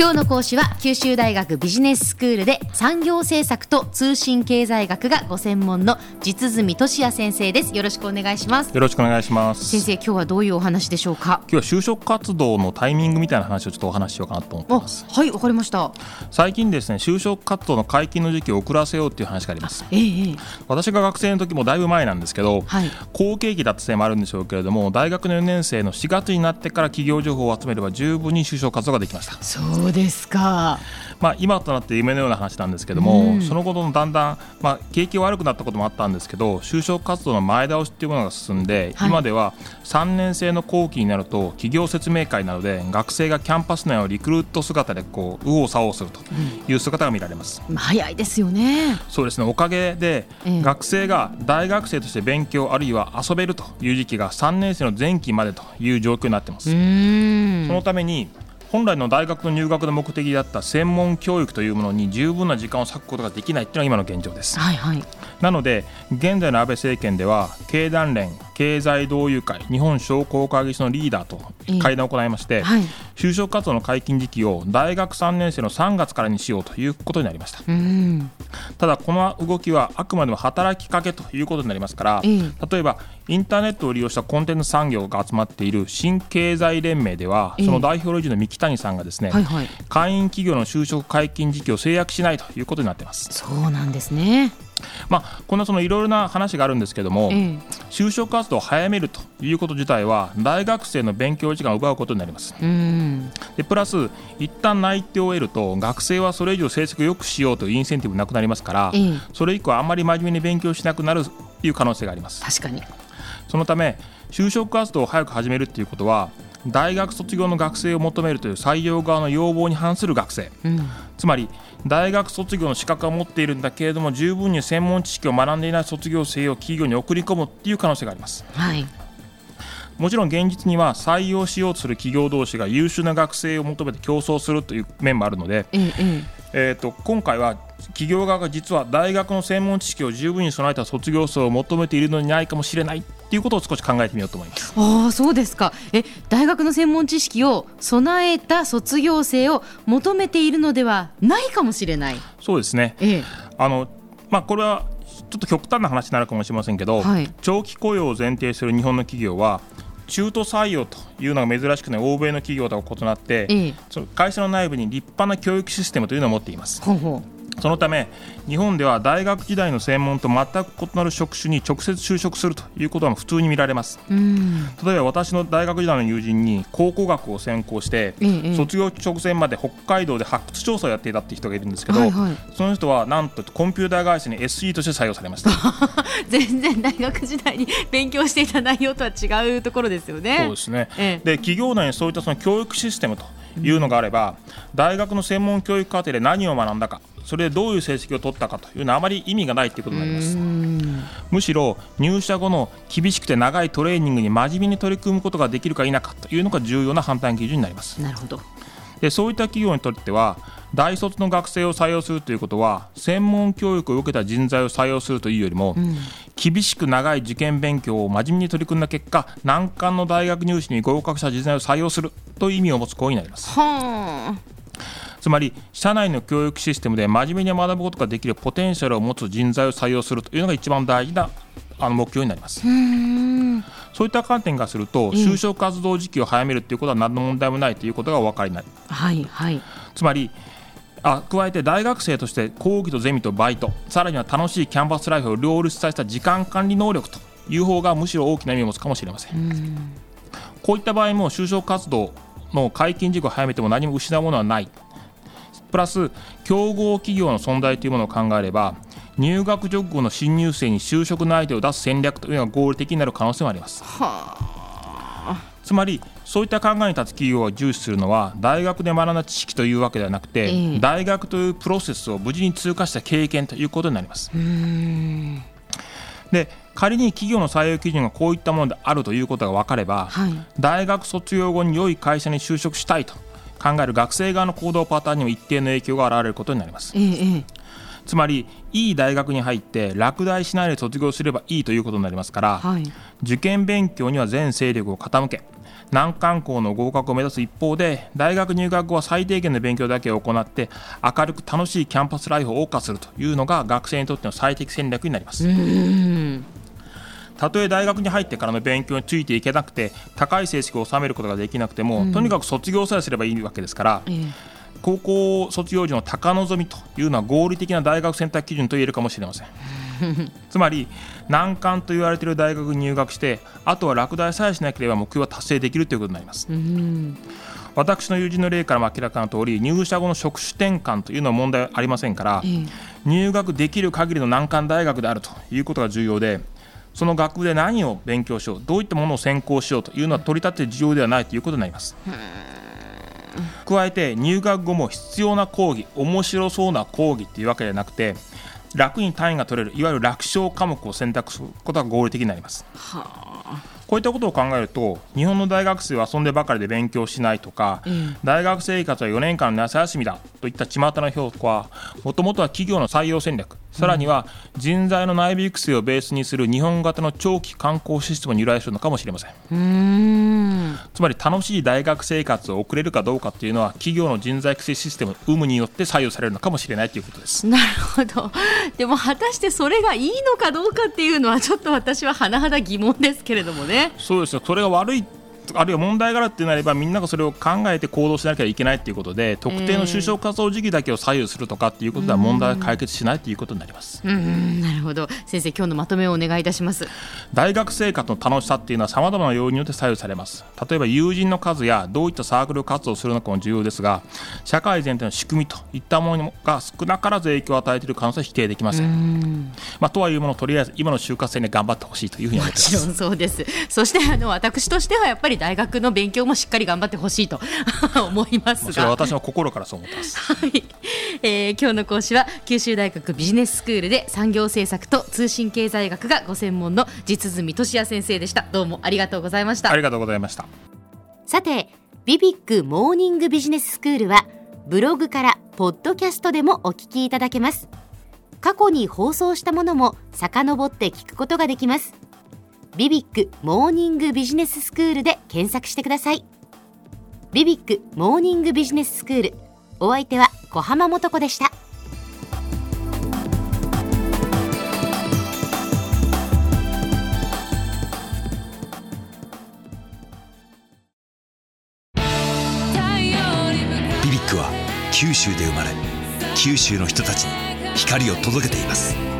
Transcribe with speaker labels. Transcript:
Speaker 1: 今日の講師は九州大学ビジネススクールで産業政策と通信経済学がご専門の実住俊也先生です。よろしくお願いします。
Speaker 2: よろしくお願いします。
Speaker 1: 先生今日はどういうお話でしょうか？
Speaker 2: 今日は就職活動のタイミングみたいな話をちょっとお話ししようかなと思ってます。
Speaker 1: はいわかりました。
Speaker 2: 最近ですね就職活動の解禁の時期を遅らせようっていう話があります。
Speaker 1: ええ
Speaker 2: 私が学生の時もだいぶ前なんですけど、
Speaker 1: はい。
Speaker 2: 好景気だったせいもあるんでしょうけれども大学の4年生の4月になってから企業情報を集めれば十分に就職活動ができました。
Speaker 1: そうですか。
Speaker 2: まあ、今となって夢のような話なんですけども、
Speaker 1: うん。
Speaker 2: その後のだんだん、まあ、景気が悪くなったこともあったんですけど就職活動の前倒しっていうものが進んで、
Speaker 1: はい。
Speaker 2: 今では3年生の後期になると企業説明会などで学生がキャンパス内をリクルート姿でこう右往左往するという姿が見られます。
Speaker 1: まあ早いですよね。
Speaker 2: そうですね。おかげで、
Speaker 1: ええ。
Speaker 2: 学生が大学生として勉強あるいは遊べるという時期が3年生の前期までという状況になっています。そのために本来の大学の入学の目的だった専門教育というものに十分な時間を割くことができないというのが今の現状です。
Speaker 1: はいはい。
Speaker 2: なので現在の安倍政権では経団連経済同友会日本商工会議所のリーダーと会談を行いまして、
Speaker 1: はい
Speaker 2: 就職活動の解禁時期を大学3年生の3月からにしようということになりました。
Speaker 1: うーん
Speaker 2: ただこの動きはあくまでも働きかけということになりますから、
Speaker 1: ええ。
Speaker 2: 例えばインターネットを利用したコンテンツ産業が集まっている新経済連盟では、
Speaker 1: ええ。
Speaker 2: その代表理事の三木谷さんがですね、
Speaker 1: はいはい。
Speaker 2: 会員企業の就職解禁時期を制約しないということになっています。
Speaker 1: そうなんですね
Speaker 2: まあ、こんなそのいろいろな話があるんですけども、
Speaker 1: ええ
Speaker 2: 就職活動を早めるということ自体は大学生の勉強時間を奪うことになります。でプラス一旦内定を得ると学生はそれ以上成績を良くしようというインセンティブなくなりますから、
Speaker 1: ええ
Speaker 2: それ以降あんまり真面目に勉強しなくなるという可能性があります。
Speaker 1: 確かに
Speaker 2: そのため就職活動を早く始めるということは大学卒業の学生を求めるという採用側の要望に反する学生。
Speaker 1: うん。
Speaker 2: つまり大学卒業の資格は持っているんだけれども十分に専門知識を学んでいない卒業生を企業に送り込むっていう可能性があります。
Speaker 1: はい。
Speaker 2: もちろん現実には採用しようとする企業同士が優秀な学生を求めて競争するという面もあるので、
Speaker 1: えええ。
Speaker 2: えー、と今回は企業側が実は大学の専門知識を十分に備えた卒業生を求めているのではないかもしれないということを少し考えてみようと思います。
Speaker 1: えああそうですか。え大学の専門知識を備えた卒業生を求めているのではないかもしれない。
Speaker 2: そうですね。
Speaker 1: ええ。
Speaker 2: あの、まあ、これはちょっと極端な話になるかもしれませんけど、
Speaker 1: はい。
Speaker 2: 長期雇用を前提する日本の企業は中途採用というのが珍しくない欧米の企業とは異なって、
Speaker 1: ええ。
Speaker 2: その会社の内部に立派な教育システムというのを持っています。
Speaker 1: ほうほ
Speaker 2: そのため日本では大学時代の専門と全く異なる職種に直接就職するということは普通に見られます。
Speaker 1: ううん。
Speaker 2: 例えば私の大学時代の友人に考古学を専攻して、
Speaker 1: ええ。ええ
Speaker 2: 卒業直前まで北海道で発掘調査をやっていたって人がいるんですけど、
Speaker 1: はいはい。
Speaker 2: その人はなんとコンピューター会社に SE として採用されました。
Speaker 1: 全然大学時代に勉強していた内容とは違うところですよね。
Speaker 2: そうですね、
Speaker 1: ええ。
Speaker 2: で企業内にそういったその教育システムというのがあれば、大学の専門教育課程で何を学んだかそれでどういう成績を取ったかというのはあまり意味がないということになります。
Speaker 1: うん。
Speaker 2: むしろ入社後の厳しくて長いトレーニングに真面目に取り組むことができるか否かというのが重要な判断基準になります。
Speaker 1: なるほど。
Speaker 2: でそういった企業にとっては大卒の学生を採用するということは専門教育を受けた人材を採用するというよりも、厳しく長い受験勉強を真面目に取り組んだ結果難関の大学入試に合格した人材を採用するという意味を持つ行為になります。
Speaker 1: はあ
Speaker 2: つまり社内の教育システムで真面目に学ぶことができるポテンシャルを持つ人材を採用するというのが一番大事なあの目標になります。
Speaker 1: うん。
Speaker 2: そういった観点からすると就職活動時期を早めるということは何の問題もないということがお分かりになる
Speaker 1: はいはい。
Speaker 2: つまりあ加えて大学生として講義とゼミとバイトさらには楽しいキャンパスライフを両立させた時間管理能力という方がむしろ大きな意味を持つかもしれません、こういった場合も就職活動の解禁時期を早めても何も失うものはないプラス競合企業の存在というものを考えれば入学直後の新入生に就職の相手を出す戦略というのが合理的になる可能性もあります。つまりそういった考えに立つ企業が重視するのは大学で学んだ知識というわけではなくて、
Speaker 1: ええ。
Speaker 2: 大学というプロセスを無事に通過した経験ということになります。で仮に企業の採用基準がこういったものであるということが分かれば、
Speaker 1: はい。
Speaker 2: 大学卒業後に良い会社に就職したいと考える学生側の行動パターンにも一定の影響が現れることになります。
Speaker 1: ええええ。
Speaker 2: つまりいい大学に入って落第しないで卒業すればいいということになりますから、
Speaker 1: はい。
Speaker 2: 受験勉強には全勢力を傾け難関校の合格を目指す一方で大学入学後は最低限の勉強だけを行って明るく楽しいキャンパスライフを謳歌するというのが学生にとっての最適戦略になりますたとえ大学に入ってからの勉強についていけなくて高い成績を収めることができなくても、うん、とにかく卒業さえすればいいわけですから、ええ、高校卒業時の高望みというのは合理的な大学選択基準と言えるかもしれません。つまり難関と言われている大学に入学してあとは落第さえしなければ目標は達成できるということになります、私の友人の例からも明らかな通り入社後の職種転換というのは問題ありませんから、入学できる限りの難関大学であるということが重要でその学部で何を勉強しようどういったものを専攻しようというのは取り立て重要ではないということになります。加えて入学後も必要な講義面白そうな講義っていうわけではなくて楽に単位が取れるいわゆる楽勝科目を選択することが合理的になります。はあこういったことを考えると日本の大学生は遊んでばかりで勉強しないとか、うん、大学生活は4年間の夏休みだといった巷の評価はもともとは企業の採用戦略。さらには人材の内部育成をベースにする日本型の長期観光システムに由来するのかもしれません。つまり楽しい大学生活を送れるかどうかっていうのは企業の人材育成システム有無によって左右されるのかもしれないということです。
Speaker 1: なるほど。でも果たしてそれがいいのかどうかっていうのはちょっと私は甚だ疑問ですけれどもね。
Speaker 2: そうですよ。それが悪いあるいは問題があるってなればみんながそれを考えて行動しなきゃいけないということで特定の就職活動時期だけを左右するとかっていうことでは問題が解決しないということになります。
Speaker 1: うんなるほど。先生今日のまとめをお願いいたします。
Speaker 2: 大学生活の楽しさっていうのはさまざまな要因によって左右されます。例えば友人の数やどういったサークル活動をするのかも重要ですが社会全体の仕組みといったものが少なからず影響を与えている可能性は否定できません。まあ、とはいうものとりあえず今の就活生に頑張ってほしいというふうに思ってます。
Speaker 1: もちろんそうです。そしてあの私としてはやっぱり大学の勉強もしっかり頑張ってほしいと 思いますが。
Speaker 2: 私も心からそう思ってます、
Speaker 1: はい。えー、今日の講師は九州大学ビジネススクールで産業政策と通信経済学がご専門の実住俊也先生でした。どうもありがとうございました。
Speaker 2: ありがとうございました。
Speaker 1: さてビビックモーニングビジネススクールはブログからポッドキャストでもお聞きいただけます。過去に放送したものも遡って聞くことができますビビックモーニングビジネススクールで検索してください。ビビックモーニングビジネススクールお相手は小浜もとこでした。
Speaker 3: BBIQ は九州で生まれ九州の人たちに光を届けています。